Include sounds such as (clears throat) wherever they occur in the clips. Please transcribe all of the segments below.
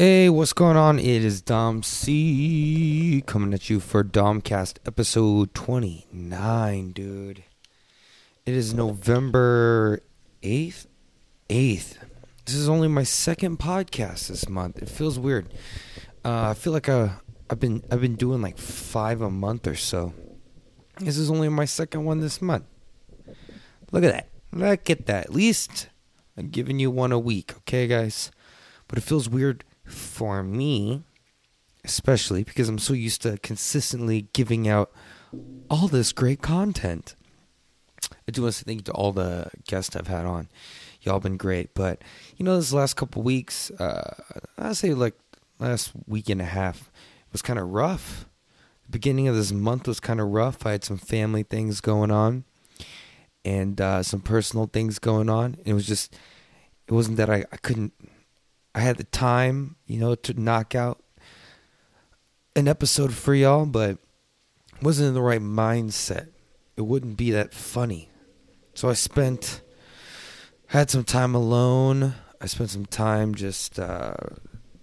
Hey, what's going on? It is Dom C coming at you for Domcast episode 29, dude. It is November 8th. 8th. This is only my second podcast this month. It feels weird. Uh, I feel like uh, I've been I've been doing like 5 a month or so. This is only my second one this month. Look at that. Look at that. At least I'm giving you one a week, okay, guys? But it feels weird for me, especially because I'm so used to consistently giving out all this great content. I do want to thank you to all the guests I've had on. Y'all been great, but you know, this last couple weeks, uh, I say like last week and a half was kind of rough. The beginning of this month was kind of rough. I had some family things going on and uh, some personal things going on. It was just, it wasn't that I, I couldn't I had the time, you know, to knock out an episode for y'all, but wasn't in the right mindset. It wouldn't be that funny. So I spent had some time alone. I spent some time just uh,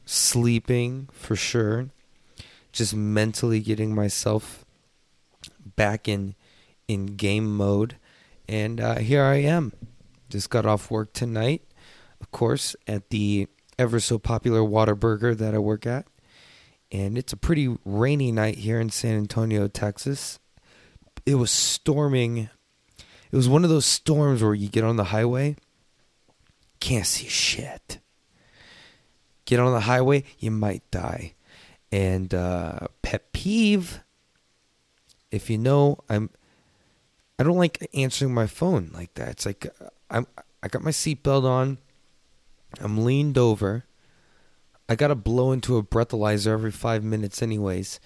sleeping for sure. Just mentally getting myself back in in game mode. And uh, here I am. Just got off work tonight, of course, at the ever so popular Whataburger that I work at. And it's a pretty rainy night here in San Antonio, Texas. It was storming. It was one of those storms where you get on the highway, can't see shit. Get on the highway, you might die. And uh, pet peeve, if you know, I'm. I don't like answering my phone like that. It's like I'm. I got my seatbelt on. I'm leaned over. I got to blow into a breathalyzer every five minutes, anyways.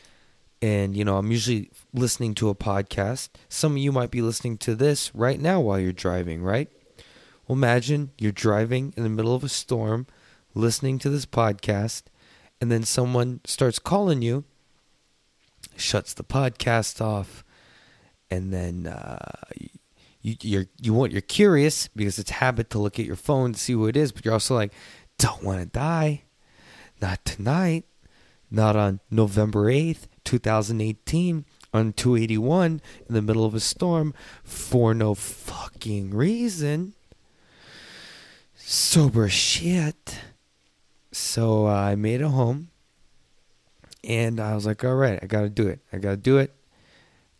And, you know, I'm usually listening to a podcast. Some of you might be listening to this right now while you're driving, right? Well, imagine you're driving in the middle of a storm, listening to this podcast, and then someone starts calling you, shuts the podcast off, and then uh, you you're you want you're curious because it's habit to look at your phone to see who it is, but you're also like, don't want to die. Not tonight. Not on November eighth, two thousand eighteen, on two eighty one in the middle of a storm for no fucking reason. Sober shit. So uh, I made it home and I was like, all right, I got to do it. I got to do it.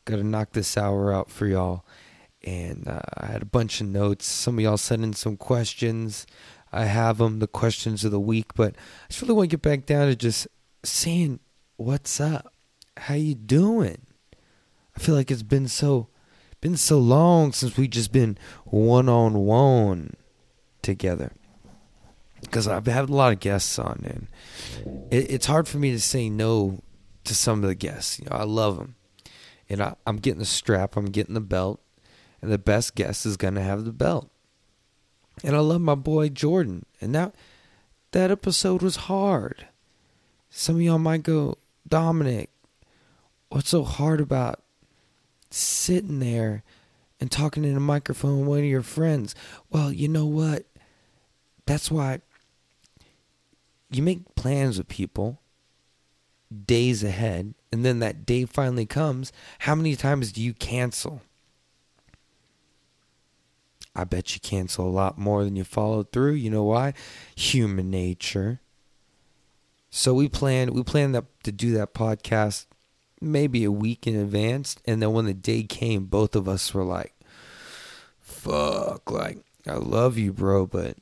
Got to knock this hour out for y'all and uh, I had a bunch of notes. Some of y'all sent in some questions. I have them, the questions of the week, but I just really want to get back down to just saying, "What's up? How you doing?" I feel like it's been so been so long since we just been one on one together. Because I've had a lot of guests on, and it, it's hard for me to say no to some of the guests. You know, I love them, and I, I'm getting the strap, I'm getting the belt, and the best guest is going to have the belt. And I love my boy Jordan. And that that episode was hard. Some of y'all might go, Dominic, what's so hard about sitting there and talking in a microphone with one of your friends? Well, you know what? That's why you make plans with people days ahead, and then that day finally comes. How many times do you cancel? I bet you cancel a lot more than you follow through. You know why? Human nature. So we planned we planned that, to do that podcast maybe a week in advance, and then when the day came, both of us were like, "Fuck!" Like I love you, bro, but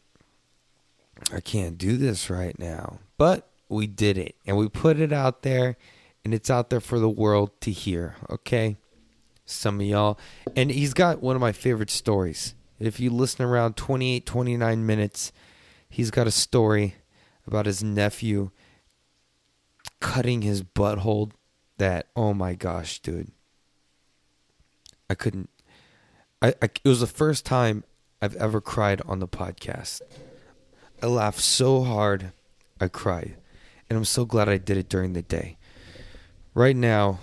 I can't do this right now. But we did it, and we put it out there, and it's out there for the world to hear. Okay, some of y'all, and he's got one of my favorite stories. If you listen around 28, 29 minutes, he's got a story about his nephew cutting his butthole that, oh my gosh, dude. I couldn't. I, I, it was the first time I've ever cried on the podcast. I laughed so hard, I cried. And I'm so glad I did it during the day. Right now,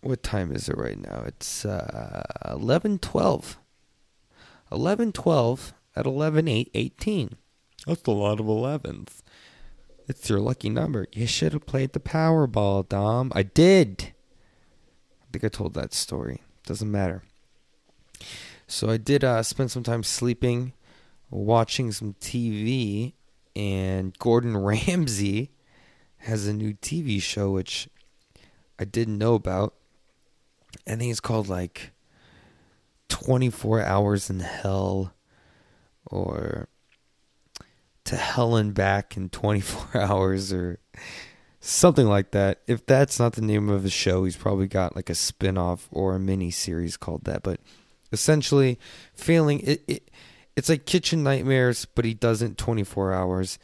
what time is it right now? It's uh, 11:12. 11 12 at 11 8 18. That's a lot of 11s. It's your lucky number. You should have played the Powerball, Dom. I did. I think I told that story. Doesn't matter. So I did uh, spend some time sleeping, watching some TV, and Gordon (laughs) Ramsay has a new TV show which I didn't know about. I think it's called like 24 Hours in Hell or To Hell and Back in 24 (laughs) Hours or something like that. If that's not the name of the show, he's probably got like a spin off or a mini series called that. But essentially, failing it, it it's like kitchen nightmares, but he doesn't 24 hours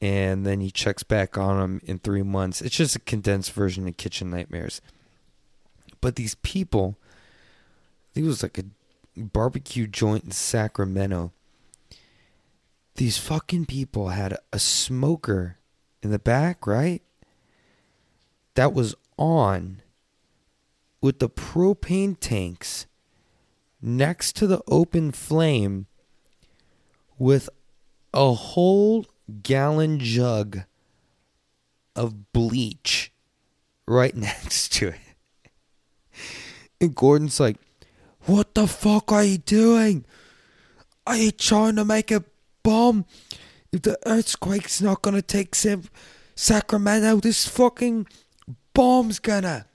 and then he checks back on them in three months. It's just a condensed version of Kitchen Nightmares. But these people, it was like a barbecue joint in Sacramento. These fucking people had a smoker in the back, right? That was on with the propane tanks next to the open flame with a whole gallon jug of bleach right (laughs) next to it. And Gordon's like, What the fuck are you doing? Are you trying to make a bomb? If the earthquake's not gonna take Sacramento, this fucking bomb's gonna.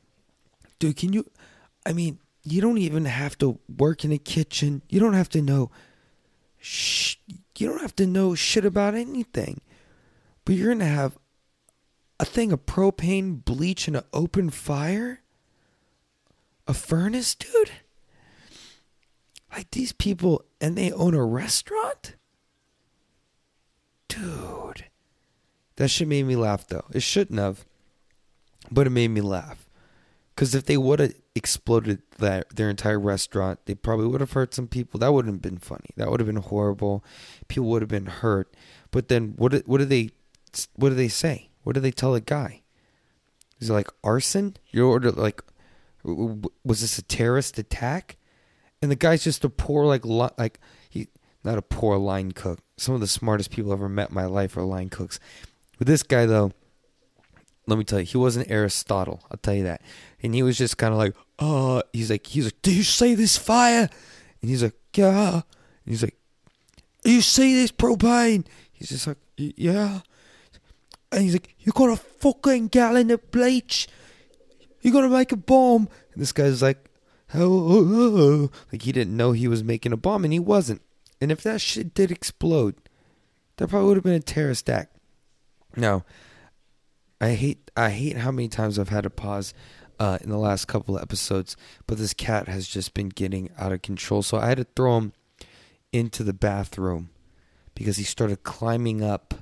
Dude, can you. I mean, you don't even have to work in a kitchen. You don't have to know. Shh, you don't have to know shit about anything. But you're to have a thing of propane, bleach, and an open fire? A furnace, dude? Like these people, and they own a restaurant? Dude. That shit made me laugh, though. It shouldn't have, but it made me laugh. Because if they would have exploded that their entire restaurant, they probably would have hurt some people. That wouldn't have been funny. That would have been horrible. People would have been hurt. But then what? What do they? What do they say? What do they tell a guy? Is it like arson? You order like, was this a terrorist attack? And the guy's just a poor like like he not a poor line cook. Some of the smartest people I've ever met in my life are line cooks. But this guy though, let me tell you, he wasn't Aristotle. I'll tell you that. And he was just kind of like, uh, he's like, he's like, do you see this fire? And he's like, yeah. And he's like, you see this propane? He's just like, yeah. And he's like, you got a fucking gallon of bleach. You gotta make a bomb. And this guy's like, oh, like he didn't know he was making a bomb, and he wasn't. And if that shit did explode, that probably would have been a terrorist act. Now, I hate I hate how many times I've had to pause uh, in the last couple of episodes, but this cat has just been getting out of control. So I had to throw him into the bathroom because he started climbing up.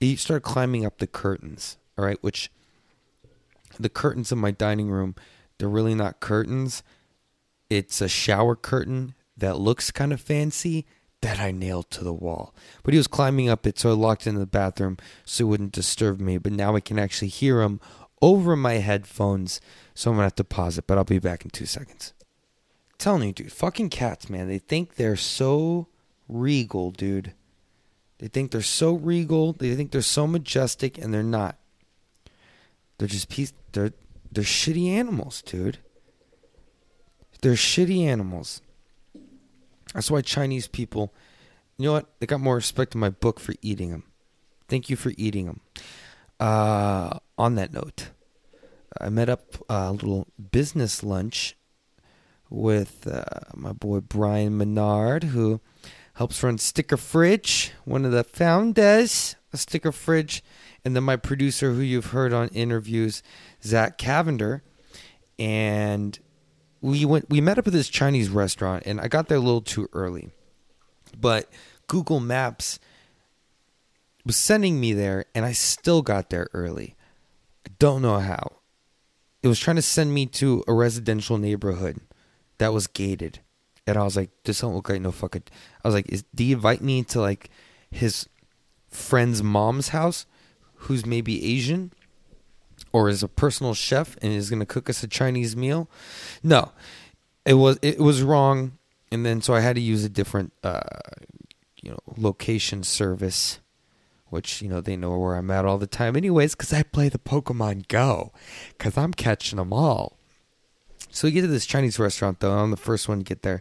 He started climbing up the curtains. All right, which the curtains in my dining room, they're really not curtains. It's a shower curtain that looks kind of fancy that I nailed to the wall. But he was climbing up it, so I locked in the bathroom so it wouldn't disturb me. But now I can actually hear him over my headphones, so I'm gonna have to pause it. But I'll be back in two seconds. I'm telling you, dude, fucking cats, man. They think they're so regal, dude. They think they're so regal. They think they're so majestic, and they're not. They're just piece. They're they're shitty animals, dude. They're shitty animals. That's why Chinese people, you know what? They got more respect in my book for eating them. Thank you for eating them. Uh, on that note, I met up a little business lunch with uh, my boy Brian Menard, who helps run Sticker Fridge, one of the founders of Sticker Fridge, and then my producer, who you've heard on interviews, Zach Cavender, and we went we met up at this Chinese restaurant and I got there a little too early. But Google Maps was sending me there and I still got there early. I don't know how. It was trying to send me to a residential neighborhood that was gated. And I was like, this don't look like no fucking I was like, is do you invite me to like his friend's mom's house who's maybe Asian? Or is a personal chef and is going to cook us a Chinese meal. No, it was it was wrong, and then so I had to use a different uh, you know location service, which you know they know where I'm at all the time, anyways, because I play the Pokemon Go, because I'm catching them all. So we get to this Chinese restaurant though. I'm the first one to get there,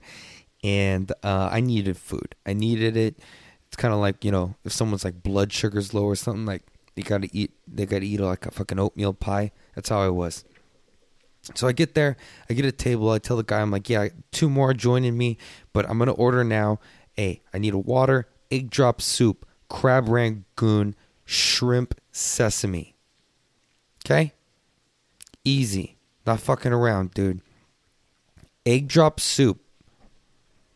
and uh, I needed food. I needed it. It's kind of like you know if someone's like blood sugar's low or something like they gotta eat. They gotta eat like a fucking oatmeal pie. That's how I was. So I get there, I get a table, I tell the guy, I'm like, yeah, two more joining me, but I'm gonna order now. a I need a water, egg drop soup, crab rangoon, shrimp sesame. Okay? Easy. Not fucking around, dude. Egg drop soup,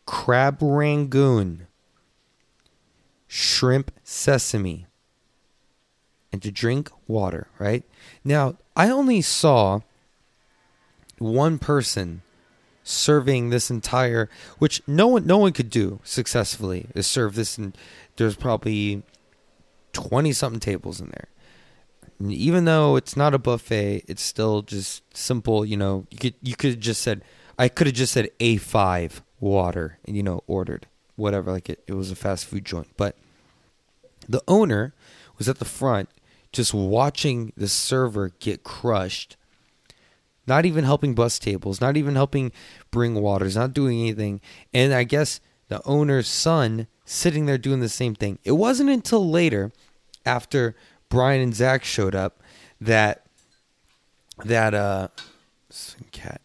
crab rangoon, shrimp sesame, and to drink water, right? Now, I only saw one person serving this entire which no one no one could do successfully is serve this and there's probably 20 something tables in there and even though it's not a buffet it's still just simple you know you could you could just said i could have just said a5 water and you know ordered whatever like it, it was a fast food joint but the owner was at the front just watching the server get crushed not even helping bus tables, not even helping bring waters, not doing anything. And I guess the owner's son sitting there doing the same thing. It wasn't until later, after Brian and Zach showed up, that that uh cat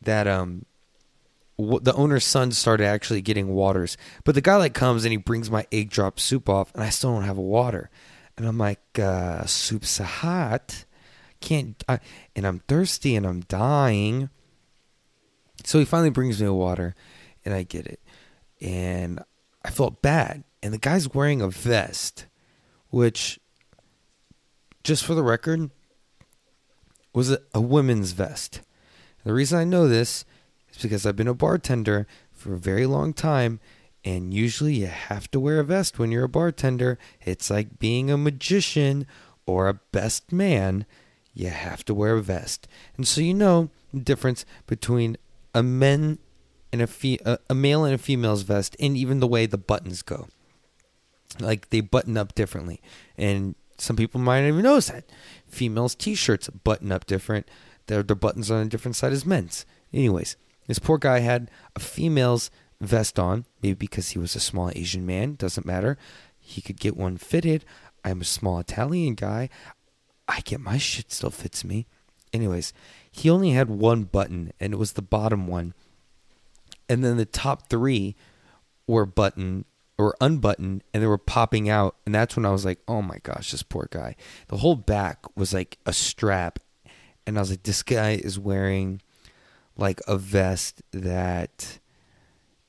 that um the owner's son started actually getting waters. But the guy like comes and he brings my egg drop soup off, and I still don't have a water. And I'm like, uh, soup's hot can't, I, and I'm thirsty and I'm dying. So he finally brings me water, and I get it, and I felt bad. And the guy's wearing a vest, which, just for the record, was a, a women's vest. the reason I know this is because I've been a bartender for a very long time, and usually you have to wear a vest when you're a bartender. It's like being a magician or a best man you have to wear a vest. And so you know the difference between a men and a, fe- a, male and a female's vest and even the way the buttons go. Like they button up differently. And some people might not even notice that. Females' t-shirts button up different. Their, their buttons on a different side as men's. Anyways, this poor guy had a female's vest on, maybe because he was a small Asian man, doesn't matter. He could get one fitted. I'm a small Italian guy. I get my shit still fits me. Anyways, he only had one button and it was the bottom one. And then the top three were button or unbuttoned and they were popping out. And that's when I was like, oh my gosh, this poor guy. The whole back was like a strap. And I was like, this guy is wearing like a vest that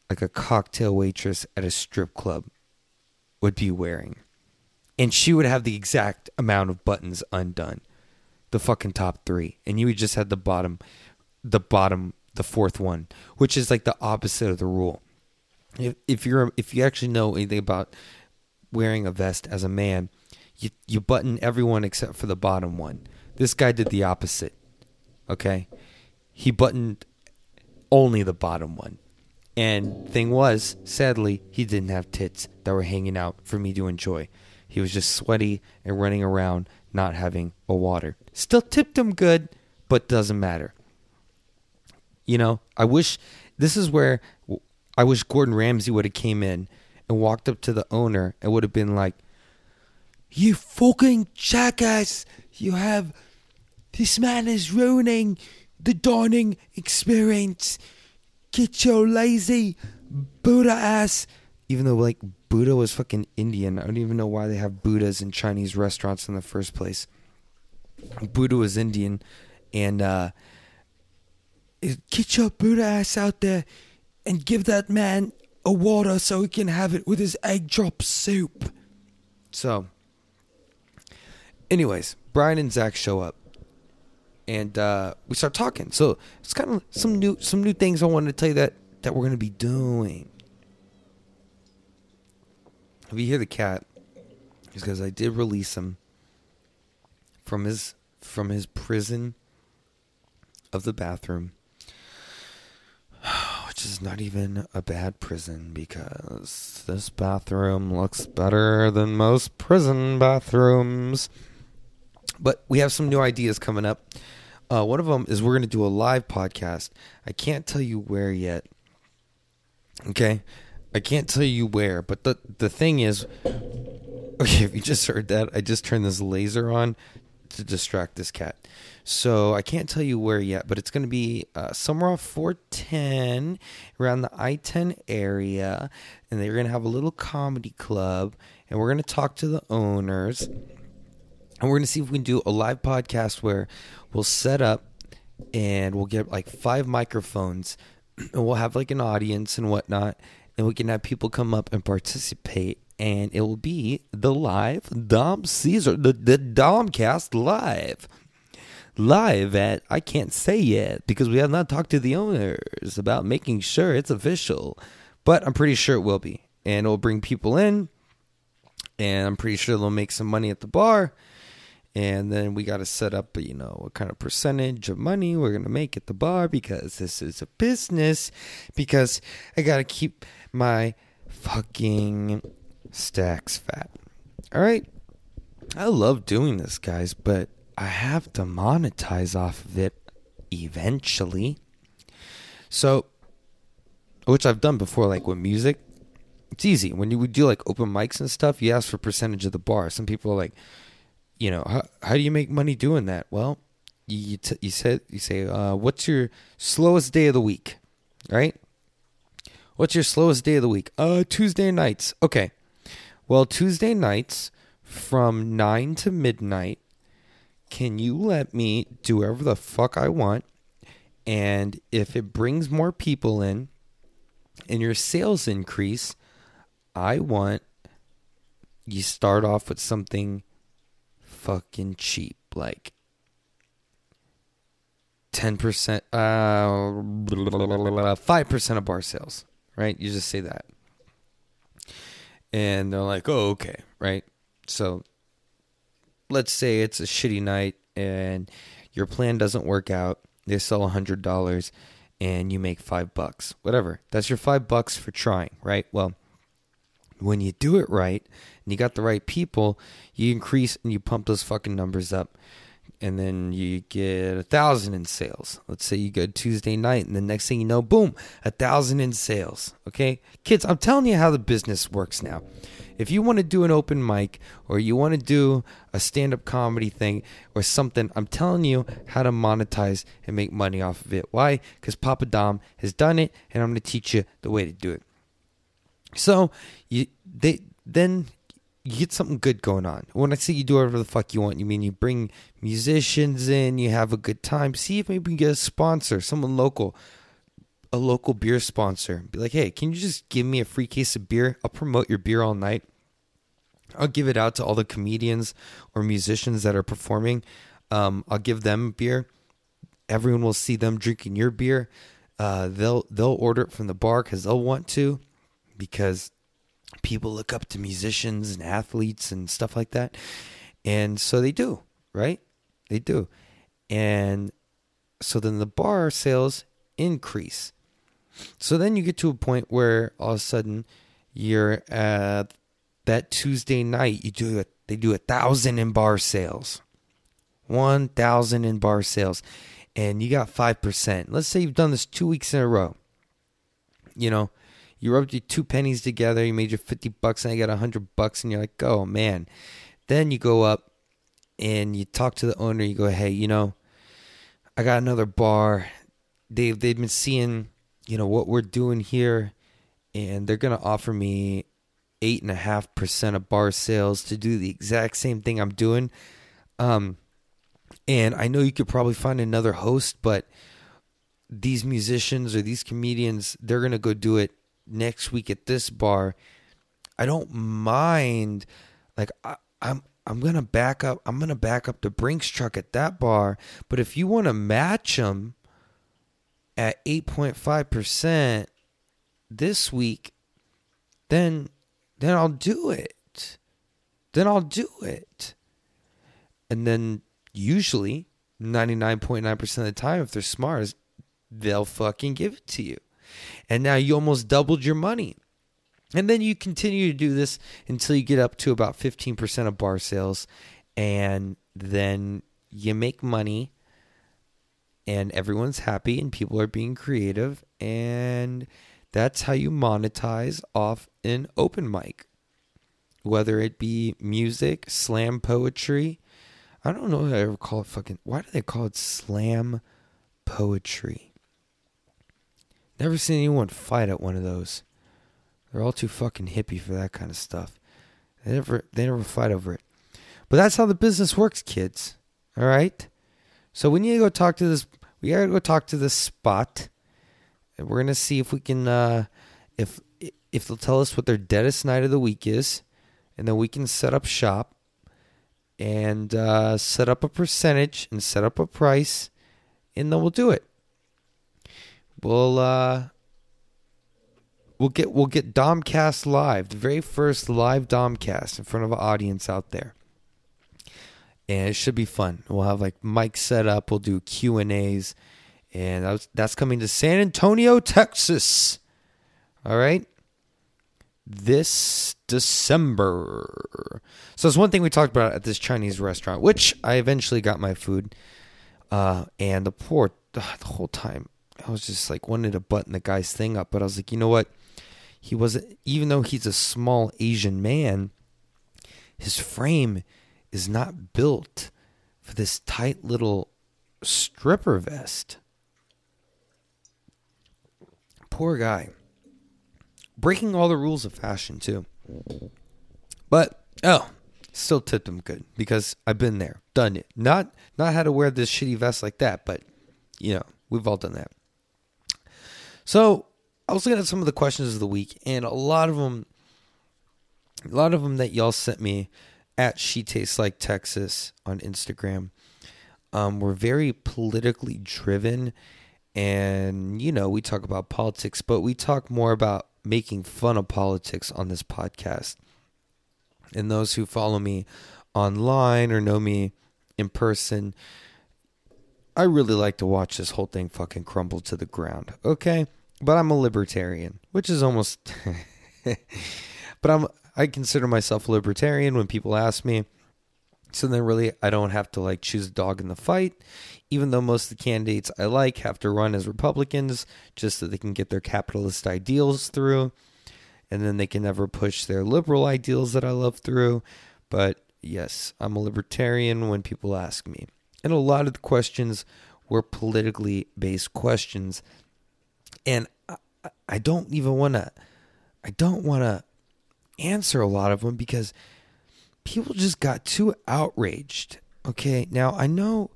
like a cocktail waitress at a strip club would be wearing and she would have the exact amount of buttons undone, the fucking top three, and you would just have the bottom, the bottom, the fourth one, which is like the opposite of the rule. If if you're if you actually know anything about wearing a vest as a man, you you button everyone except for the bottom one. This guy did the opposite. Okay, he buttoned only the bottom one. And thing was, sadly, he didn't have tits that were hanging out for me to enjoy. He was just sweaty and running around not having a water. Still tipped him good, but doesn't matter. You know, I wish this is where I wish Gordon Ramsay would have came in and walked up to the owner and would have been like, "You fucking jackass! You have this man is ruining the dining experience. Get your lazy Buddha ass." Even though like Buddha was fucking Indian. I don't even know why they have Buddhas in Chinese restaurants in the first place. Buddha was Indian, and uh, get your Buddha ass out there and give that man a water so he can have it with his egg drop soup. So, anyways, Brian and Zach show up, and uh, we start talking. So it's kind of some new some new things I wanted to tell you that that we're gonna be doing. If you hear the cat, it's because I did release him from his from his prison of the bathroom, (sighs) which is not even a bad prison because this bathroom looks better than most prison bathrooms. But we have some new ideas coming up. Uh, one of them is we're going to do a live podcast. I can't tell you where yet. Okay, I can't tell you where, but the the thing is, (laughs) okay, if you just heard that, I just turned this laser on to distract this cat. So I can't tell you where yet, but it's going to be uh, somewhere off 410 around the I 10 area. And they're going to have a little comedy club. And we're going to talk to the owners. And we're going to see if we can do a live podcast where we'll set up and we'll get like five microphones (clears throat) and we'll have like an audience and whatnot. And we can have people come up and participate and it will be the live Dom Caesar, the, the Domcast live. Live at, I can't say yet because we have not talked to the owners about making sure it's official, but I'm pretty sure it will be. And it'll bring people in, and I'm pretty sure they'll make some money at the bar. And then we got to set up, you know, what kind of percentage of money we're going to make at the bar because this is a business. Because I got to keep my fucking stacks fat. All right. I love doing this, guys, but I have to monetize off of it eventually. So, which I've done before, like with music. It's easy. When you would do like open mics and stuff, you ask for percentage of the bar. Some people are like, you know, how, how do you make money doing that? Well, you, t- you said you say, uh, what's your slowest day of the week, right? What's your slowest day of the week? Uh, Tuesday nights. Okay. Well, Tuesday nights from 9 to midnight, can you let me do whatever the fuck I want? And if it brings more people in and your sales increase, I want you start off with something fucking cheap, like 10%, uh, 5% of bar sales, right? You just say that and they're like, "Oh, okay, right." So let's say it's a shitty night and your plan doesn't work out. They sell a hundred dollars and you make five bucks. Whatever. That's your five bucks for trying, right? Well, when you do it right and you got the right people, you increase and you pump those fucking numbers up and then you get a thousand in sales. Let's say you go Tuesday night, and the next thing you know, boom, a thousand in sales. Okay, kids, I'm telling you how the business works now. If you want to do an open mic or you want to do a stand up comedy thing or something, I'm telling you how to monetize and make money off of it. Why? Because Papa Dom has done it, and I'm going to teach you the way to do it. So you they then you get something good going on. When I say you do whatever the fuck you want, you mean you bring musicians in, you have a good time. See if maybe you can get a sponsor, someone local, a local beer sponsor. Be like, hey, can you just give me a free case of beer? I'll promote your beer all night. I'll give it out to all the comedians or musicians that are performing. Um, I'll give them beer. Everyone will see them drinking your beer. Uh, they'll they'll order it from the bar because they'll want to, because people look up to musicians and athletes and stuff like that. And so they do, right? They do. And so then the bar sales increase. So then you get to a point where all of a sudden you're at that Tuesday night, you do it, they do a thousand in bar sales. One thousand in bar sales. And you got five percent. Let's say you've done this two weeks in a row. You know, you rubbed your two pennies together, you made your 50 bucks, and you got 100 bucks, and you're like, oh man. Then you go up and you talk to the owner, you go, hey, you know, I got another bar. They've, they've been seeing, you know, what we're doing here, and they're going to offer me 8.5% of bar sales to do the exact same thing I'm doing. Um, and I know you could probably find another host, but these musicians or these comedians, they're going to go do it next week at this bar, I don't mind. Like I, I'm I'm gonna back up. I'm gonna back up the Brinks truck at that bar. But if you want to match them at eight point five percent this week, then then I'll do it. Then I'll do it. And then usually ninety nine point nine percent of the time, if they're smart, they'll fucking give it to you. And now you almost doubled your money. And then you continue to do this until you get up to about 15% of bar sales. And then you make money and everyone's happy and people are being creative. And that's how you monetize off an open mic. Whether it be music, slam poetry. I don't know if I ever call it fucking. Why do they call it slam poetry? Never seen anyone fight at one of those. They're all too fucking hippie for that kind of stuff. They never they never fight over it. But that's how the business works, kids. All right? So we need to go talk to this we gotta go talk to this spot. And we're gonna see if we can uh if if they'll tell us what their deadest night of the week is, and then we can set up shop and uh, set up a percentage and set up a price, and then we'll do it. We'll uh, we'll get we'll get Domcast live, the very first live Domcast in front of an audience out there, and it should be fun. We'll have like mic set up. We'll do Q and A's, and that's that's coming to San Antonio, Texas. All right, this December. So it's one thing we talked about at this Chinese restaurant, which I eventually got my food, uh, and the poor the whole time I was just like wanted to button the guy's thing up, but I was like, you know what? He wasn't even though he's a small Asian man, his frame is not built for this tight little stripper vest. Poor guy. Breaking all the rules of fashion too. But oh, still tipped him good because I've been there, done it. Not not how to wear this shitty vest like that, but you know, we've all done that. So I was looking at some of the questions of the week, and a lot of them, a lot of them that y'all sent me at She Tastes Like Texas on Instagram, um, were very politically driven, and you know we talk about politics, but we talk more about making fun of politics on this podcast. And those who follow me online or know me in person, I really like to watch this whole thing fucking crumble to the ground. Okay? But I'm a libertarian, which is almost. (laughs) but I'm I consider myself a libertarian when people ask me. So then, really, I don't have to like choose a dog in the fight, even though most of the candidates I like have to run as Republicans just so they can get their capitalist ideals through, and then they can never push their liberal ideals that I love through. But yes, I'm a libertarian when people ask me, and a lot of the questions were politically based questions and I, I don't even want to I don't want to answer a lot of them because people just got too outraged. Okay, now I know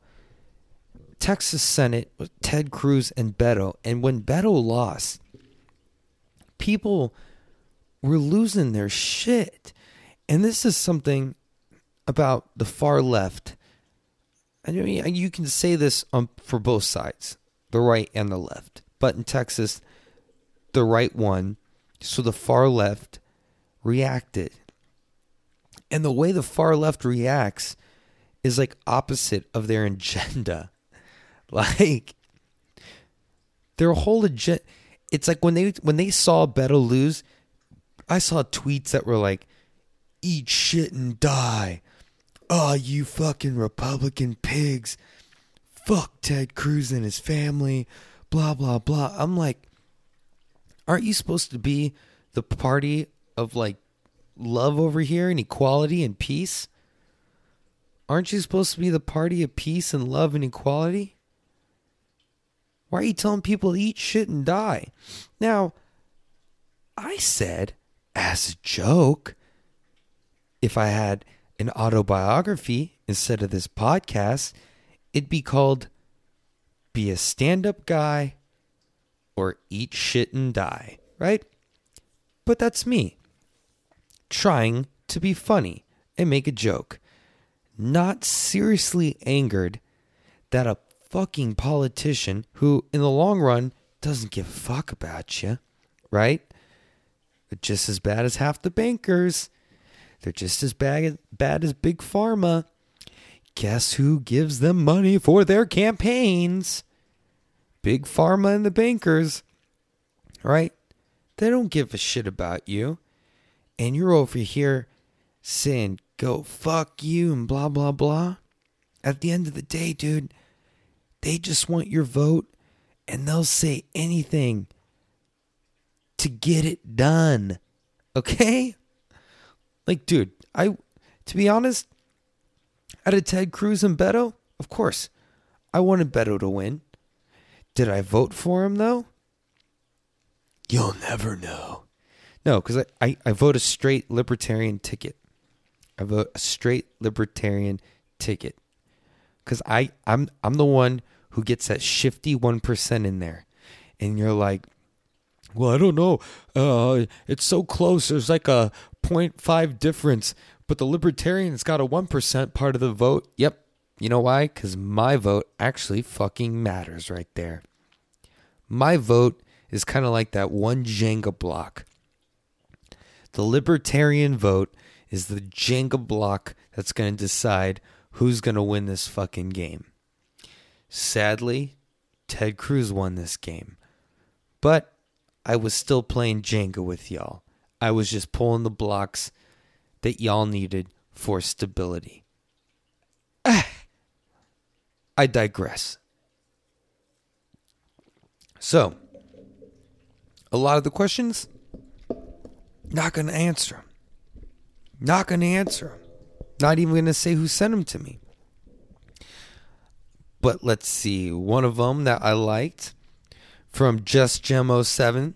Texas Senate was Ted Cruz and Beto, and when Beto lost, people were losing their shit. And this is something about the far left. I mean, you can say this on, for both sides, the right and the left but in Texas, the right one, so the far left reacted. And the way the far left reacts is like opposite of their (laughs) agenda. like their whole agenda it's like when they when they saw Beto lose, I saw tweets that were like, eat shit and die. Oh, you fucking Republican pigs. Fuck Ted Cruz and his family blah blah blah. I'm like, aren't you supposed to be the party of like love over here and equality and peace? Aren't you supposed to be the party of peace and love and equality? Why are you telling people to eat shit and die? Now, I said, as a joke, if I had an autobiography instead of this podcast, it'd be called be a stand up guy or eat shit and die, right? But that's me trying to be funny and make a joke, not seriously angered that a fucking politician who, in the long run, doesn't give a fuck about you, right? But just as bad as half the bankers. They're just as bad, bad as Big Pharma. Guess who gives them money for their campaigns? Big Pharma and the bankers. right? They don't give a shit about you. And you're over here saying, go fuck you and blah, blah, blah. At the end of the day, dude, they just want your vote and they'll say anything to get it done. Okay? Like, dude, I, to be honest, out of Ted Cruz and Beto, of course, I wanted Beto to win. Did I vote for him, though? You'll never know. No, because I, I, I vote a straight libertarian ticket. I vote a straight libertarian ticket. Because I I'm I'm the one who gets that shifty one percent in there. And you're like, well, I don't know. Uh, it's so close. There's like a 0.5 difference, but the libertarians got a 1% part of the vote. Yep. You know why? Because my vote actually fucking matters right there. My vote is kind of like that one Jenga block. The libertarian vote is the Jenga block that's going to decide who's going to win this fucking game. Sadly, Ted Cruz won this game. But I was still playing Jenga with y'all. I was just pulling the blocks that y'all needed for stability. I digress. So, a lot of the questions, not going to answer. Not going to answer. Not even going to say who sent them to me. But let's see. One of them that I liked from Just Gemo 7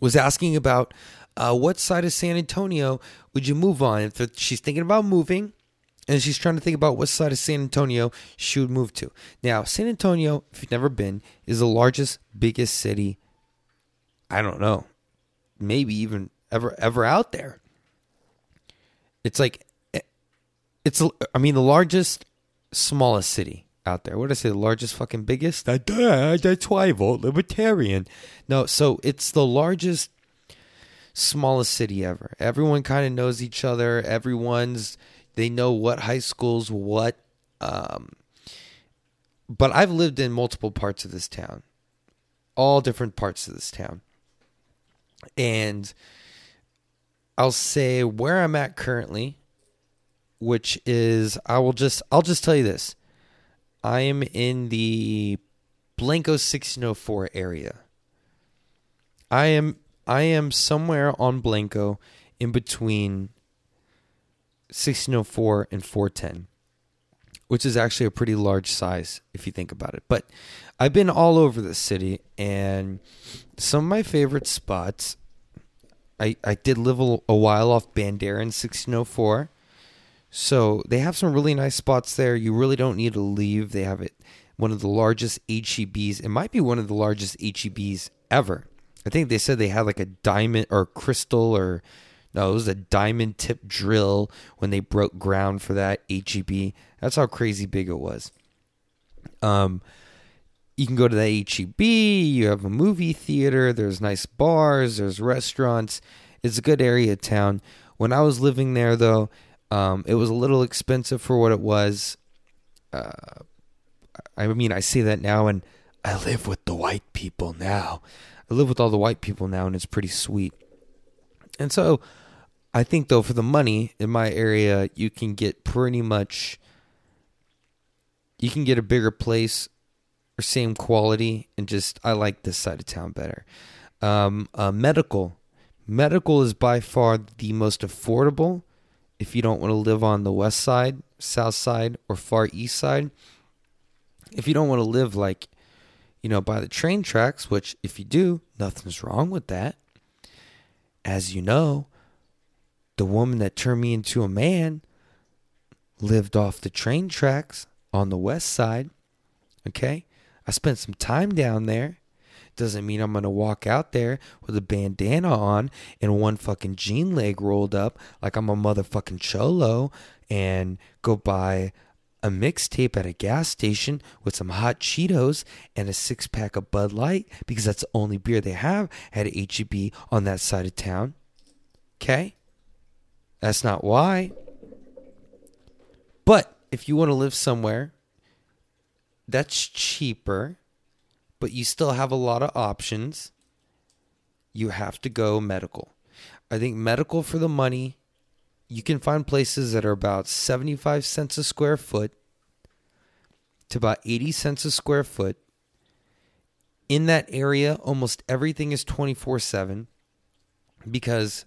was asking about uh, what side of San Antonio would you move on? If she's thinking about moving, and she's trying to think about what side of San Antonio she would move to. Now, San Antonio, if you've never been, is the largest, biggest city. I don't know, maybe even ever ever out there. It's like, eh, it's I mean the largest, smallest city out there. What did I say? The largest, fucking biggest. That's why I vote libertarian. No, so it's the largest, smallest city ever. Everyone kind of knows each other. Everyone's they know what high schools, what. Um, but I've lived in multiple parts of this town, all different parts of this town. And I'll say where I'm at currently, which is I will just I'll just tell you this. I am in the Blanco 1604 area. I am I am somewhere on Blanco in between 1604 and 410, which is actually a pretty large size if you think about it. But I've been all over the city, and some of my favorite spots. I, I did live a, a while off Bandera in 1604. So they have some really nice spots there. You really don't need to leave. They have it one of the largest HEBs. It might be one of the largest HEBs ever. I think they said they had like a diamond or crystal or no, it was a diamond tip drill when they broke ground for that HEB. That's how crazy big it was. Um, you can go to the HEB. You have a movie theater. There's nice bars. There's restaurants. It's a good area of town. When I was living there, though, um, it was a little expensive for what it was. Uh, I mean, I say that now, and I live with the white people now. I live with all the white people now, and it's pretty sweet. And so I think though for the money in my area, you can get pretty much you can get a bigger place or same quality and just I like this side of town better. Um, uh, medical, medical is by far the most affordable. If you don't want to live on the west side, south side, or far east side, if you don't want to live like, you know, by the train tracks, which if you do, nothing's wrong with that. As you know, the woman that turned me into a man lived off the train tracks on the west side. Okay? I spent some time down there. Doesn't mean I'm going to walk out there with a bandana on and one fucking jean leg rolled up like I'm a motherfucking cholo and go buy a mixtape at a gas station with some hot Cheetos and a six pack of Bud Light because that's the only beer they have at HEB on that side of town. Okay? That's not why. But if you want to live somewhere that's cheaper, but you still have a lot of options, you have to go medical. I think medical for the money, you can find places that are about 75 cents a square foot to about 80 cents a square foot. In that area, almost everything is 24 7 because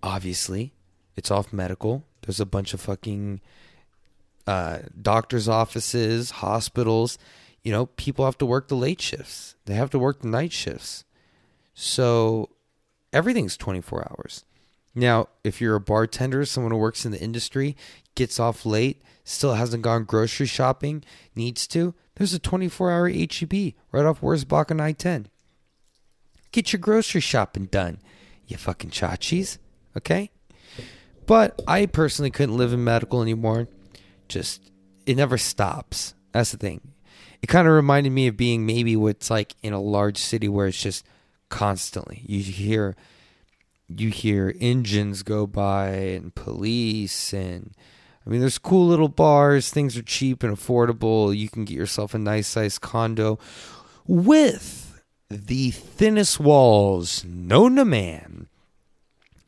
obviously it's off medical. There's a bunch of fucking uh, doctors' offices, hospitals. You know, people have to work the late shifts, they have to work the night shifts. So everything's 24 hours. Now, if you're a bartender, someone who works in the industry, gets off late, still hasn't gone grocery shopping, needs to, there's a 24 hour HEB right off Wurzbach on I 10. Get your grocery shopping done, you fucking chachis, okay? But I personally couldn't live in medical anymore. Just, it never stops. That's the thing. It kind of reminded me of being maybe what's like in a large city where it's just constantly. You hear you hear engines go by and police and I mean there's cool little bars, things are cheap and affordable. You can get yourself a nice sized condo with the thinnest walls known to man.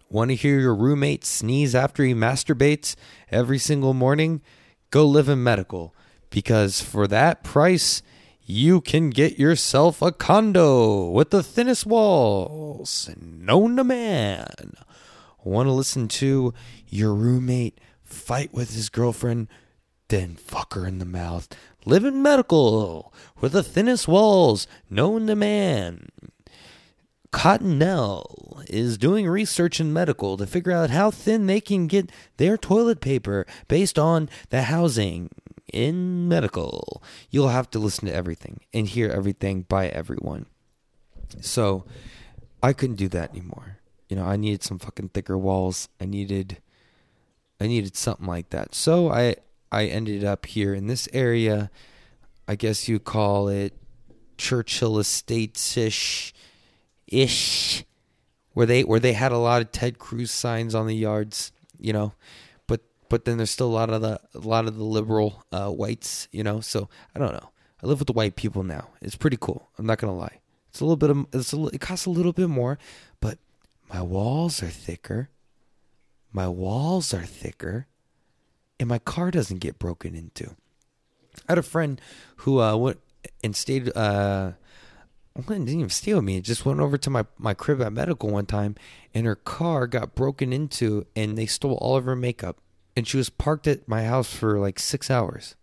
Want to hear your roommate sneeze after he masturbates every single morning? Go live in medical because for that price you can get yourself a condo with the thinnest walls known to man. Want to listen to your roommate fight with his girlfriend, then fuck her in the mouth. Live in medical with the thinnest walls known to man. Cottonelle is doing research in medical to figure out how thin they can get their toilet paper based on the housing in medical. You'll have to listen to everything and hear everything by everyone. So I couldn't do that anymore. You know, I needed some fucking thicker walls. I needed I needed something like that. So I I ended up here in this area. I guess you call it Churchill Estates ish ish where they where they had a lot of Ted Cruz signs on the yards, you know but but then there's still a lot of the a lot of the liberal uh, whites, you know. So I don't know. I live with the white people now. It's pretty cool. I'm not gonna lie. It's a little bit of it's a, it costs a little bit more, but my walls are thicker. My walls are thicker, and my car doesn't get broken into. I had a friend who uh, went and stayed. Uh, didn't even steal me. It just went over to my, my crib at medical one time, and her car got broken into, and they stole all of her makeup and she was parked at my house for like six hours.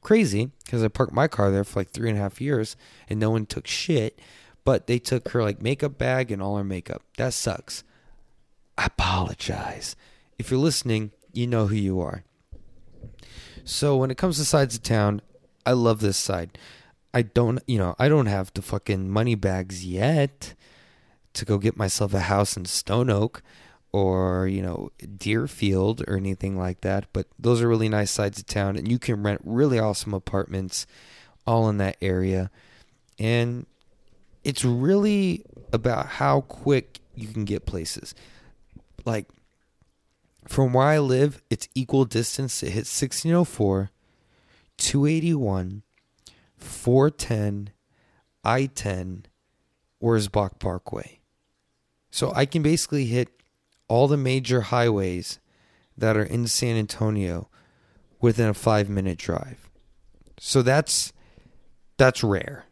Crazy, because I parked my car there for like three and a half years and no one took shit. But they took her like makeup bag and all her makeup. That sucks. I apologize. If you're listening, you know who you are. So when it comes to sides of town, I love this side. I don't, you know, I don't have the fucking money bags yet to go get myself a house in Stone Oak or you know Deerfield or anything like that. But those are really nice sides of town, and you can rent really awesome apartments all in that area. And it's really about how quick you can get places. Like from where I live, it's equal distance It hits 1604, 281, 410, I 10, Wurzbach Parkway. So I can basically hit all the major highways that are in San Antonio within a five minute drive. So that's that's rare.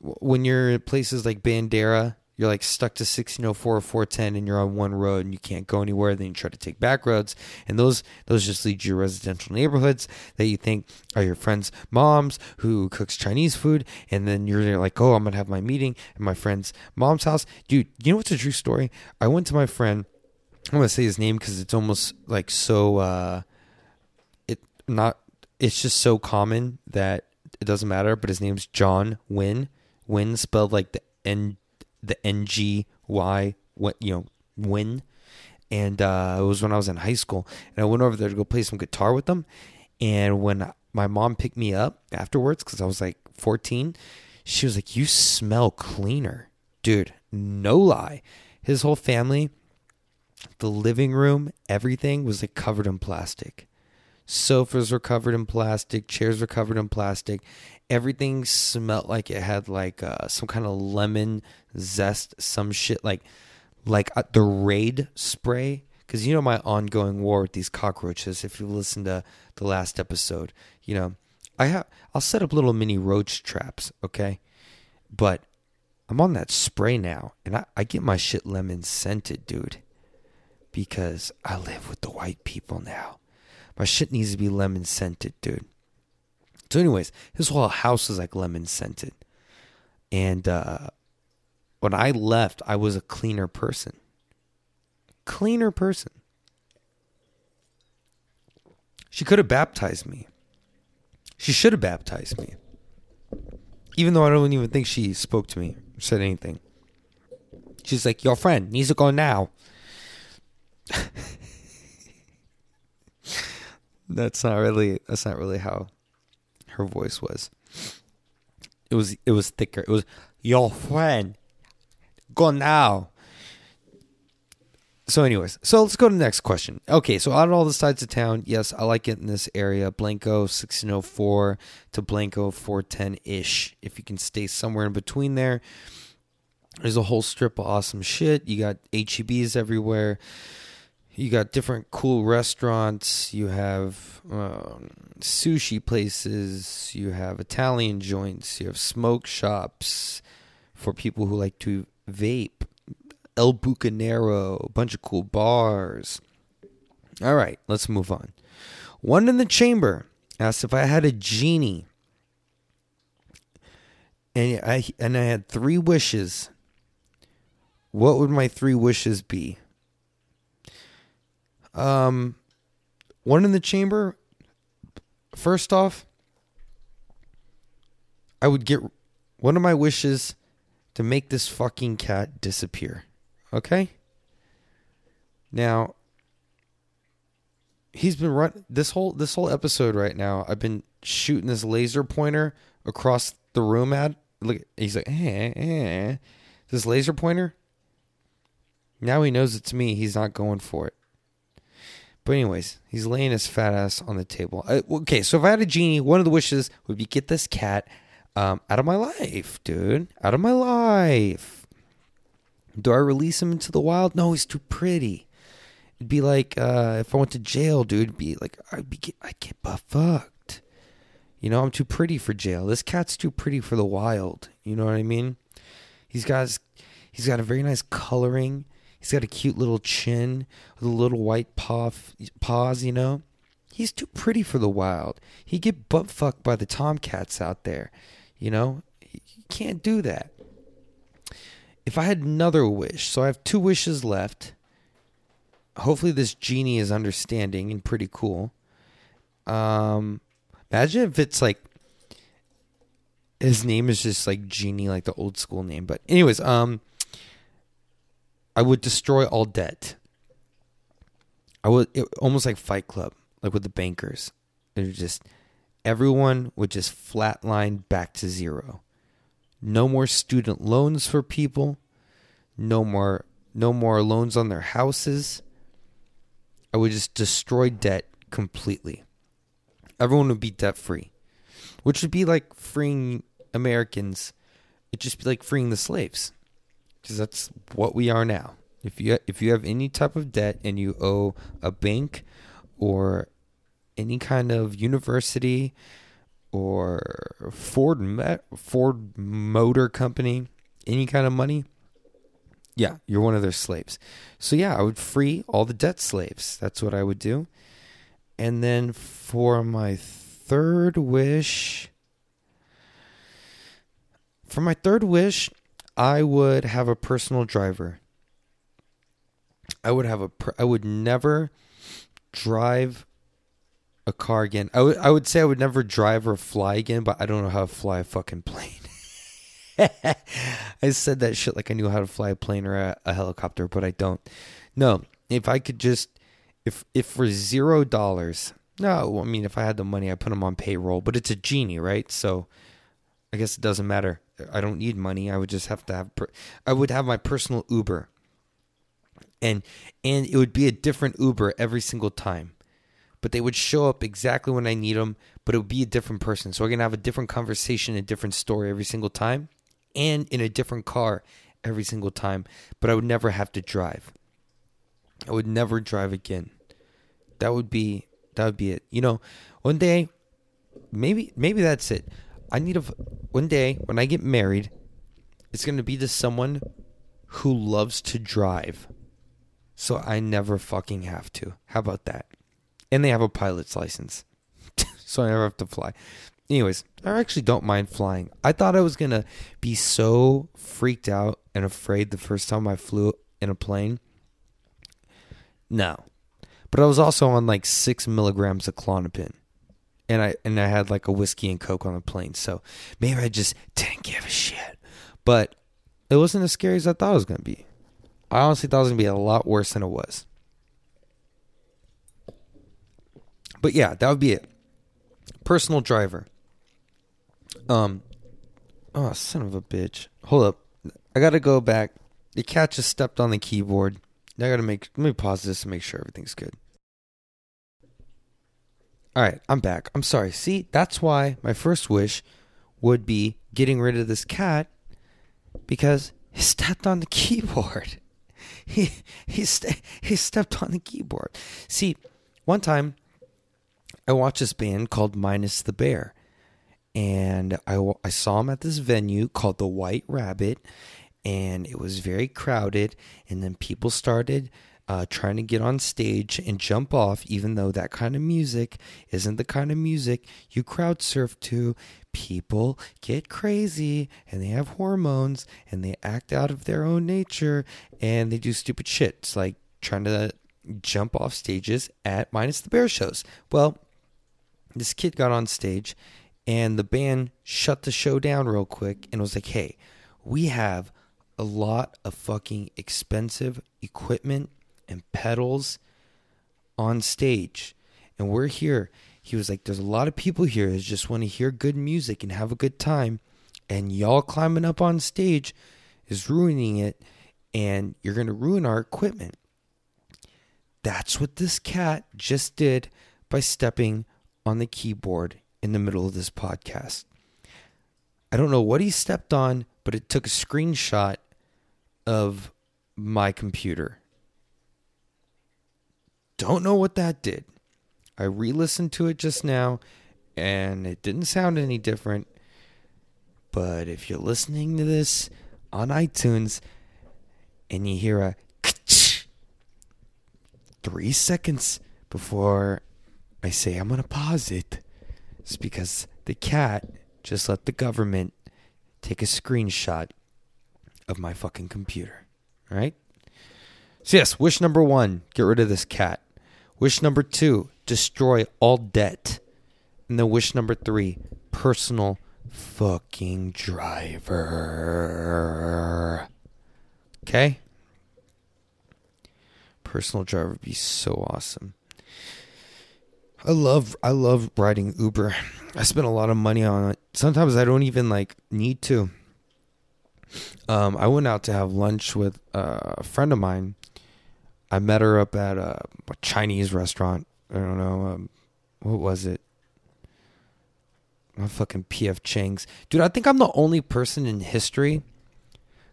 When you're in places like Bandera, you're like stuck to 1604 or 410 and you're on one road and you can't go anywhere then you try to take back roads. And those those just lead you to residential neighborhoods that you think are your friend's moms who cooks chinese food. And then you're like oh i'm gonna have my meeting at my friend's mom's house. Dude you know what's a true story? I went to my friend i'm gonna say his name because it's almost like so uh it not it's just so common that it doesn't matter but his name's john wynn. Wynn spelled like the n the NGY, what you know, win. And uh, it was when I was in high school, and I went over there to go play some guitar with them. And when my mom picked me up afterwards, because I was like 14, she was like, "You smell cleaner, dude." No lie, his whole family, the living room, everything was like covered in plastic. Sofas were covered in plastic, chairs were covered in plastic. Everything smelled like it had like uh, some kind of lemon zest, some shit like like uh, the Raid spray. Because you know my ongoing war with these cockroaches. If you listened to the last episode, you know I have I'll set up little mini roach traps, okay? But I'm on that spray now, and I, I get my shit lemon scented, dude. Because I live with the white people now. My shit needs to be lemon scented, dude. So, anyways, his whole house is like lemon scented. And uh, when I left, I was a cleaner person. Cleaner person. She could have baptized me. She should have baptized me. Even though I don't even think she spoke to me said anything. She's like, Your friend needs to go now. (laughs) that's not really that's not really how her voice was. It was it was thicker. It was your friend. Go now. So, anyways, so let's go to the next question. Okay, so out of all the sides of town, yes, I like it in this area. Blanco 1604 to Blanco 410 ish. If you can stay somewhere in between there, there's a whole strip of awesome shit. You got HEBs everywhere. You got different cool restaurants. You have um, sushi places. You have Italian joints. You have smoke shops for people who like to vape. El Bucanero, a bunch of cool bars. All right, let's move on. One in the chamber asked if I had a genie, and I and I had three wishes. What would my three wishes be? Um, one in the chamber. First off, I would get one of my wishes to make this fucking cat disappear. Okay? Now he's been run this whole this whole episode right now. I've been shooting this laser pointer across the room at look he's like eh, eh, eh. this laser pointer now he knows it's me he's not going for it but anyways he's laying his fat ass on the table I, okay so if i had a genie one of the wishes would be get this cat um, out of my life dude out of my life do I release him into the wild? No, he's too pretty. It'd be like uh, if I went to jail, dude. Be like I'd be I'd get butt fucked. You know, I'm too pretty for jail. This cat's too pretty for the wild. You know what I mean? He's got his, he's got a very nice coloring. He's got a cute little chin with a little white paw, paws. You know, he's too pretty for the wild. He'd get butt fucked by the tomcats out there. You know, you can't do that if I had another wish, so I have two wishes left. Hopefully, this genie is understanding and pretty cool. Um, imagine if it's like his name is just like genie, like the old school name. But anyways, um, I would destroy all debt. I would it, almost like Fight Club, like with the bankers. It just everyone would just flatline back to zero. No more student loans for people. No more no more loans on their houses. I would just destroy debt completely. Everyone would be debt free. Which would be like freeing Americans. It'd just be like freeing the slaves. Because that's what we are now. If you if you have any type of debt and you owe a bank or any kind of university or Ford Ford Motor Company, any kind of money, yeah, you're one of their slaves. So yeah, I would free all the debt slaves. That's what I would do. And then for my third wish, for my third wish, I would have a personal driver. I would have a I would never drive a car again. I would I would say I would never drive or fly again, but I don't know how to fly a fucking plane. (laughs) I said that shit like I knew how to fly a plane or a, a helicopter, but I don't. No, if I could just if if for zero dollars, no, I mean if I had the money, I put them on payroll. But it's a genie, right? So I guess it doesn't matter. I don't need money. I would just have to have. I would have my personal Uber, and and it would be a different Uber every single time but they would show up exactly when I need them, but it would be a different person. So we're to have a different conversation, a different story every single time, and in a different car every single time, but I would never have to drive. I would never drive again. That would be that would be it. You know, one day maybe maybe that's it. I need a one day when I get married, it's going to be to someone who loves to drive. So I never fucking have to. How about that? And they have a pilot's license. (laughs) so I never have to fly. Anyways, I actually don't mind flying. I thought I was going to be so freaked out and afraid the first time I flew in a plane. No. But I was also on like six milligrams of Klonopin and I and I had like a whiskey and coke on the plane. So maybe I just didn't give a shit. But it wasn't as scary as I thought it was gonna be. I honestly thought it was gonna be a lot worse than it was. But yeah, that would be it. Personal driver. Um Oh son of a bitch. Hold up. I gotta go back. The cat just stepped on the keyboard. I gotta make let me pause this to make sure everything's good. All right, I'm back. I'm sorry. See, that's why my first wish would be getting rid of this cat because he stepped on the keyboard. (laughs) He he st- he stepped on the keyboard. See, one time I watched this band called Minus the Bear, and I I saw him at this venue called the White Rabbit, and it was very crowded. And then people started uh, trying to get on stage and jump off, even though that kind of music isn't the kind of music you crowd surf to. People get crazy and they have hormones and they act out of their own nature and they do stupid shit. It's like trying to jump off stages at Minus the Bear shows. Well, this kid got on stage and the band shut the show down real quick and was like, hey, we have a lot of fucking expensive equipment and pedals on stage. And we're here. He was like, There's a lot of people here that just want to hear good music and have a good time. And y'all climbing up on stage is ruining it. And you're going to ruin our equipment. That's what this cat just did by stepping on the keyboard in the middle of this podcast. I don't know what he stepped on, but it took a screenshot of my computer. Don't know what that did. I re listened to it just now and it didn't sound any different. But if you're listening to this on iTunes and you hear a (laughs) three seconds before I say I'm going to pause it, it's because the cat just let the government take a screenshot of my fucking computer. Right? So, yes, wish number one get rid of this cat. Wish number two, destroy all debt. And then wish number three, personal fucking driver. Okay? Personal driver would be so awesome. I love I love riding Uber. I spend a lot of money on it. Sometimes I don't even like need to. Um, I went out to have lunch with a friend of mine I met her up at a, a Chinese restaurant. I don't know. Um, what was it? My fucking PF Chang's. Dude, I think I'm the only person in history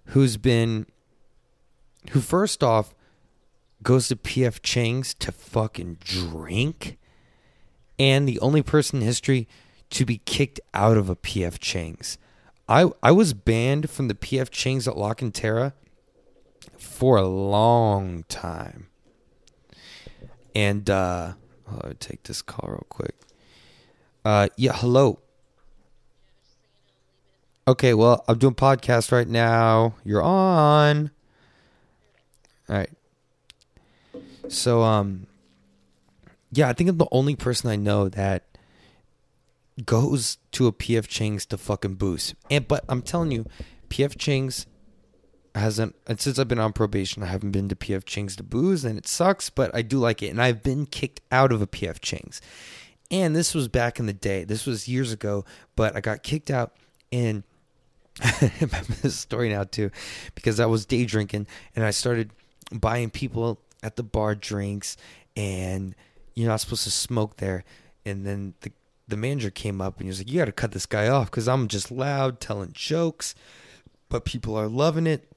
who's been, who first off goes to PF Chang's to fucking drink, and the only person in history to be kicked out of a PF Chang's. I, I was banned from the PF Chang's at La Cantera for a long time. And uh I'll take this call real quick. Uh yeah, hello. Okay, well, I'm doing podcast right now. You're on. All right. So um yeah, I think I'm the only person I know that goes to a PF Chang's to fucking boost. And but I'm telling you, PF Chang's hasn't and since I've been on probation, I haven't been to PF Chang's to booze, and it sucks, but I do like it. And I've been kicked out of a PF Chang's, and this was back in the day. This was years ago, but I got kicked out, (laughs) and I remember this story now too, because I was day drinking, and I started buying people at the bar drinks, and you're not supposed to smoke there. And then the the manager came up and he was like, "You got to cut this guy off because I'm just loud telling jokes, but people are loving it."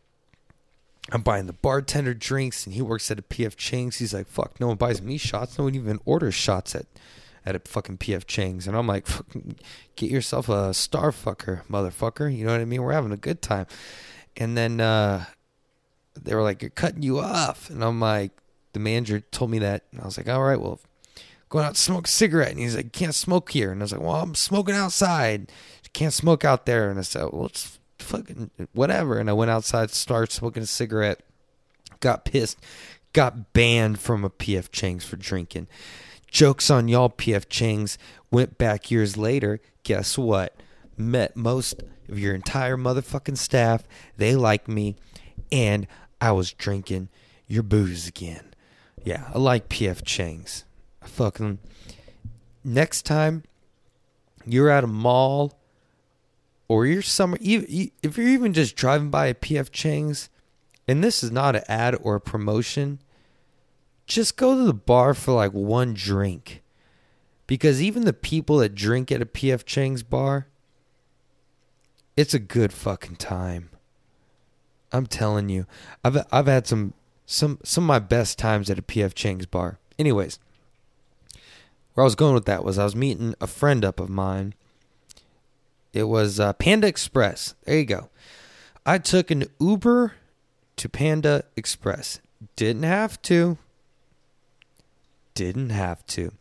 I'm buying the bartender drinks, and he works at a PF Chang's. He's like, "Fuck, no one buys me shots. No one even orders shots at at a fucking PF Chang's." And I'm like, "Fucking get yourself a star fucker, motherfucker." You know what I mean? We're having a good time. And then uh, they were like, "You're cutting you off," and I'm like, the manager told me that, and I was like, "All right, well." Going out to smoke a cigarette, and he's like, "Can't smoke here," and I was like, "Well, I'm smoking outside. Can't smoke out there." And I said, "Well, it's fucking whatever. And I went outside, started smoking a cigarette, got pissed, got banned from a PF Chang's for drinking. Jokes on y'all, PF Chang's. Went back years later. Guess what? Met most of your entire motherfucking staff. They like me. And I was drinking your booze again. Yeah, I like PF Chang's. I fucking. Next time you're at a mall or you're somewhere, if you're even just driving by a PF Chang's, and this is not an ad or a promotion, just go to the bar for like one drink. Because even the people that drink at a PF Chang's bar, it's a good fucking time. I'm telling you. I've I've had some some some of my best times at a PF Chang's bar. Anyways, where I was going with that was I was meeting a friend up of mine it was uh, Panda Express. There you go. I took an Uber to Panda Express. Didn't have to. Didn't have to.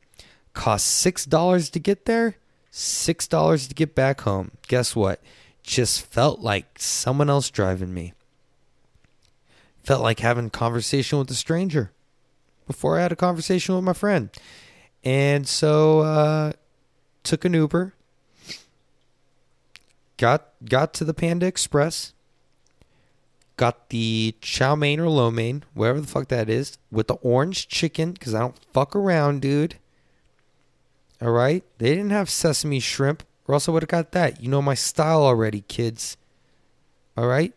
Cost six dollars to get there, six dollars to get back home. Guess what? Just felt like someone else driving me. Felt like having conversation with a stranger before I had a conversation with my friend. And so uh took an Uber got got to the Panda Express, got the chow mein or lo mein, whatever the fuck that is, with the orange chicken because I don't fuck around, dude. All right, they didn't have sesame shrimp, or else I would have got that. You know my style already, kids. All right,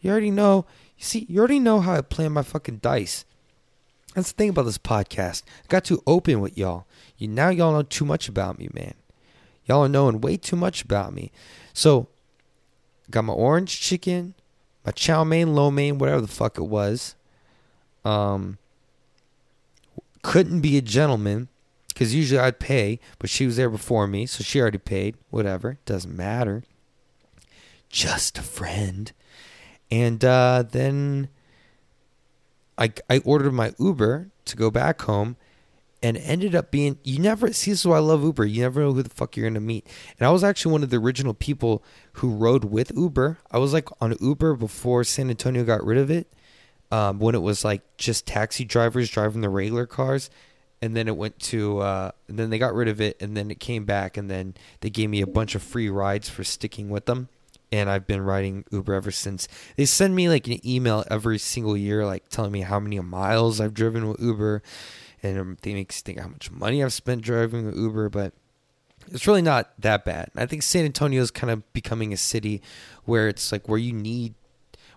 you already know. You see, you already know how I play my fucking dice. That's the thing about this podcast. I got too open with y'all. You now y'all know too much about me, man. Y'all are knowing way too much about me. So, got my orange chicken, my chow mein, lo mein, whatever the fuck it was. Um, couldn't be a gentleman because usually I'd pay, but she was there before me, so she already paid. Whatever, doesn't matter. Just a friend. And uh, then I I ordered my Uber to go back home, and ended up being you never see this is why I love Uber. You never know who the fuck you're gonna meet. And I was actually one of the original people who rode with Uber. I was like on Uber before San Antonio got rid of it. Um, when it was like just taxi drivers driving the regular cars. And then it went to uh, and then they got rid of it and then it came back and then they gave me a bunch of free rides for sticking with them. And I've been riding Uber ever since. They send me like an email every single year, like telling me how many miles I've driven with Uber and they makes you think how much money I've spent driving Uber, but it's really not that bad. I think San Antonio is kind of becoming a city where it's like where you need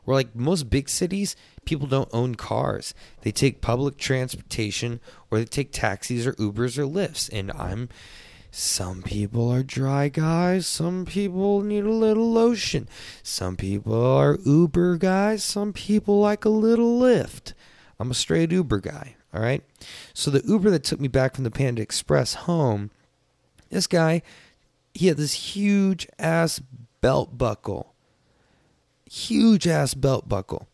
where like most big cities, people don't own cars. They take public transportation or they take taxis or Ubers or Lyfts. And I'm some people are dry guys, some people need a little lotion. Some people are Uber guys, some people like a little lift. I'm a straight Uber guy. All right. So the Uber that took me back from the Panda Express home, this guy, he had this huge ass belt buckle. Huge ass belt buckle.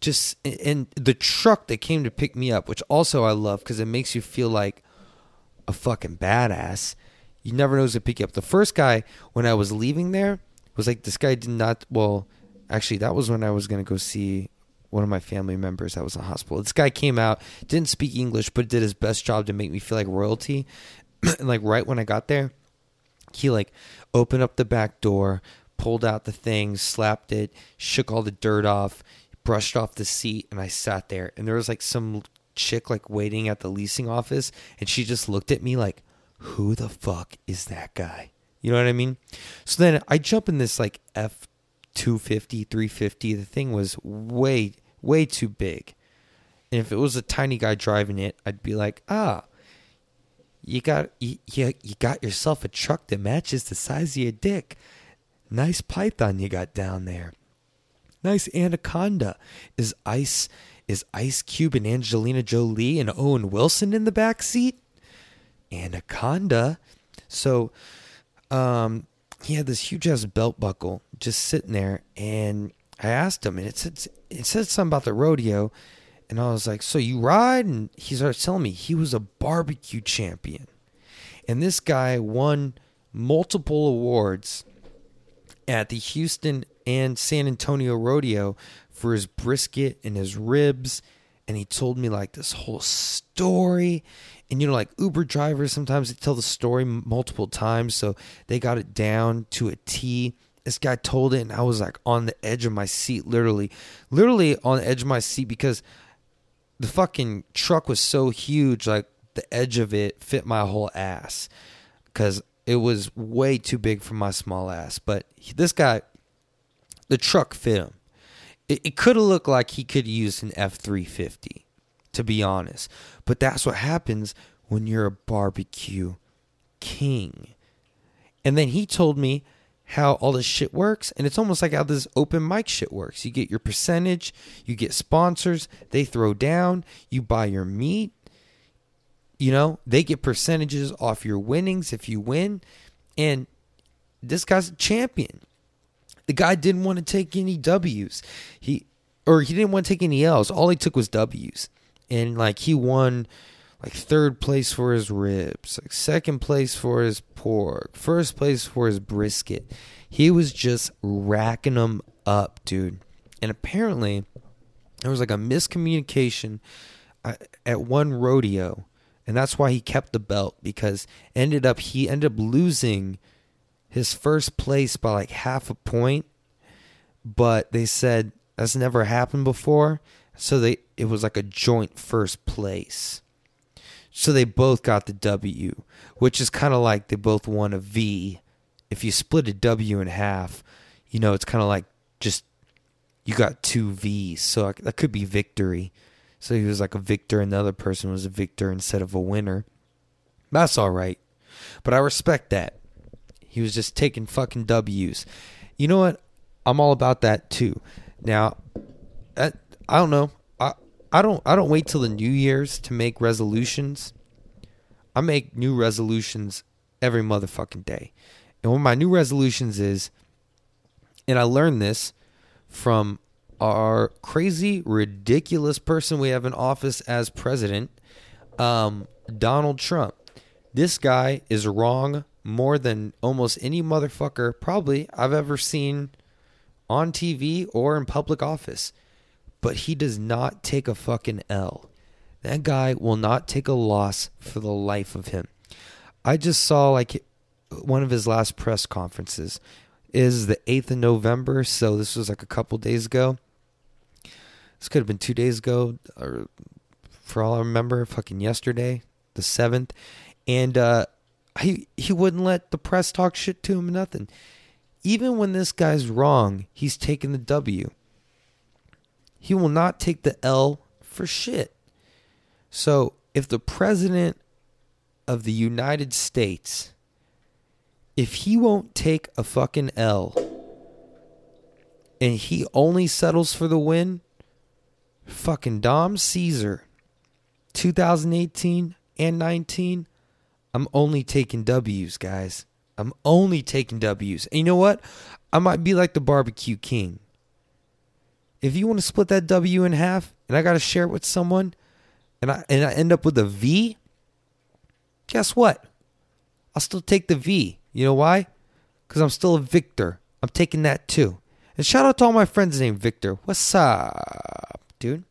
Just and the truck that came to pick me up, which also I love because it makes you feel like a fucking badass. You never know who's to pick you up. The first guy when I was leaving there was like this guy did not well actually that was when I was gonna go see one of my family members that was in the hospital. This guy came out, didn't speak English, but did his best job to make me feel like royalty. (clears throat) and like right when I got there, he like opened up the back door, pulled out the thing, slapped it, shook all the dirt off, brushed off the seat, and I sat there. And there was like some chick like waiting at the leasing office, and she just looked at me like, "Who the fuck is that guy?" You know what I mean? So then I jump in this like F 250, 350. The thing was way way too big. And if it was a tiny guy driving it, I'd be like, ah, you got you, you, you got yourself a truck that matches the size of your dick. Nice python you got down there. Nice anaconda. Is ice is Ice Cube and Angelina Jolie and Owen Wilson in the back seat? Anaconda. So um he had this huge ass belt buckle just sitting there and I asked him and it said it said something about the rodeo and I was like, So you ride? And he started telling me he was a barbecue champion. And this guy won multiple awards at the Houston and San Antonio rodeo for his brisket and his ribs. And he told me like this whole story. And you know, like Uber drivers, sometimes they tell the story multiple times. So they got it down to a T. This guy told it, and I was like on the edge of my seat, literally, literally on the edge of my seat because the fucking truck was so huge, like the edge of it fit my whole ass because it was way too big for my small ass. But this guy, the truck fit him. It, it could have looked like he could use an F three fifty, to be honest. But that's what happens when you're a barbecue king. And then he told me how all this shit works, and it's almost like how this open mic shit works. You get your percentage, you get sponsors, they throw down, you buy your meat, you know, they get percentages off your winnings if you win. And this guy's a champion. The guy didn't want to take any W's. He or he didn't want to take any L's. All he took was W's. And like he won like third place for his ribs, like second place for his pork, first place for his brisket. He was just racking them up, dude. And apparently, there was like a miscommunication uh, at one rodeo, and that's why he kept the belt because ended up he ended up losing his first place by like half a point, but they said that's never happened before, so they it was like a joint first place. So they both got the W, which is kind of like they both won a V. If you split a W in half, you know, it's kind of like just you got two V's. So that could be victory. So he was like a victor and the other person was a victor instead of a winner. That's all right. But I respect that. He was just taking fucking W's. You know what? I'm all about that too. Now, I, I don't know. I don't I don't wait till the New Year's to make resolutions. I make new resolutions every motherfucking day. And one of my new resolutions is and I learned this from our crazy, ridiculous person we have in office as president, um, Donald Trump. This guy is wrong more than almost any motherfucker probably I've ever seen on TV or in public office but he does not take a fucking L. That guy will not take a loss for the life of him. I just saw like one of his last press conferences is the 8th of November, so this was like a couple days ago. This could have been 2 days ago or for all I remember, fucking yesterday, the 7th. And uh he he wouldn't let the press talk shit to him nothing. Even when this guy's wrong, he's taking the W. He will not take the L for shit. So if the president of the United States, if he won't take a fucking L and he only settles for the win, fucking Dom Caesar, 2018 and 19, I'm only taking W's, guys. I'm only taking W's. And you know what? I might be like the barbecue king if you want to split that W in half and I got to share it with someone and I and I end up with a V, guess what? I'll still take the V. You know why? Cuz I'm still a victor. I'm taking that too. And shout out to all my friends named Victor. What's up, dude?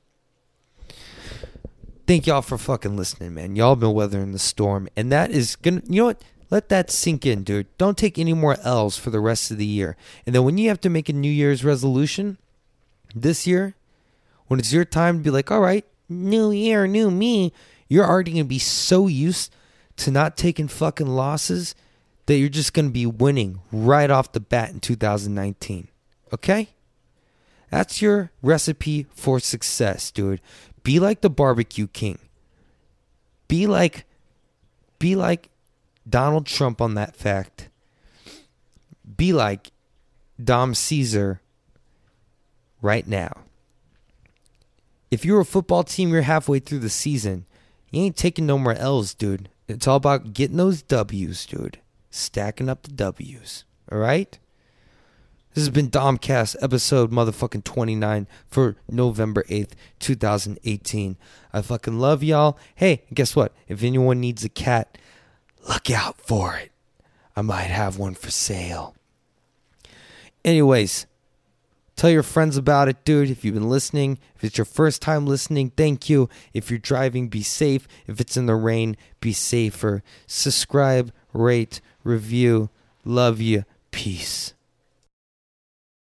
Thank y'all for fucking listening, man. Y'all been weathering the storm and that is going to you know what? Let that sink in, dude. Don't take any more L's for the rest of the year. And then when you have to make a New Year's resolution, this year, when it's your time to be like, all right, new year, new me, you're already going to be so used to not taking fucking losses that you're just going to be winning right off the bat in 2019. Okay? That's your recipe for success, dude. Be like the barbecue king. Be like Be like Donald Trump on that fact. Be like Dom Caesar right now. If you're a football team, you're halfway through the season. You ain't taking no more L's, dude. It's all about getting those W's, dude. Stacking up the W's. All right? This has been Domcast episode motherfucking 29 for November 8th, 2018. I fucking love y'all. Hey, guess what? If anyone needs a cat, look out for it. I might have one for sale. Anyways, tell your friends about it, dude. If you've been listening, if it's your first time listening, thank you. If you're driving, be safe. If it's in the rain, be safer. Subscribe, rate, review. Love you. Peace.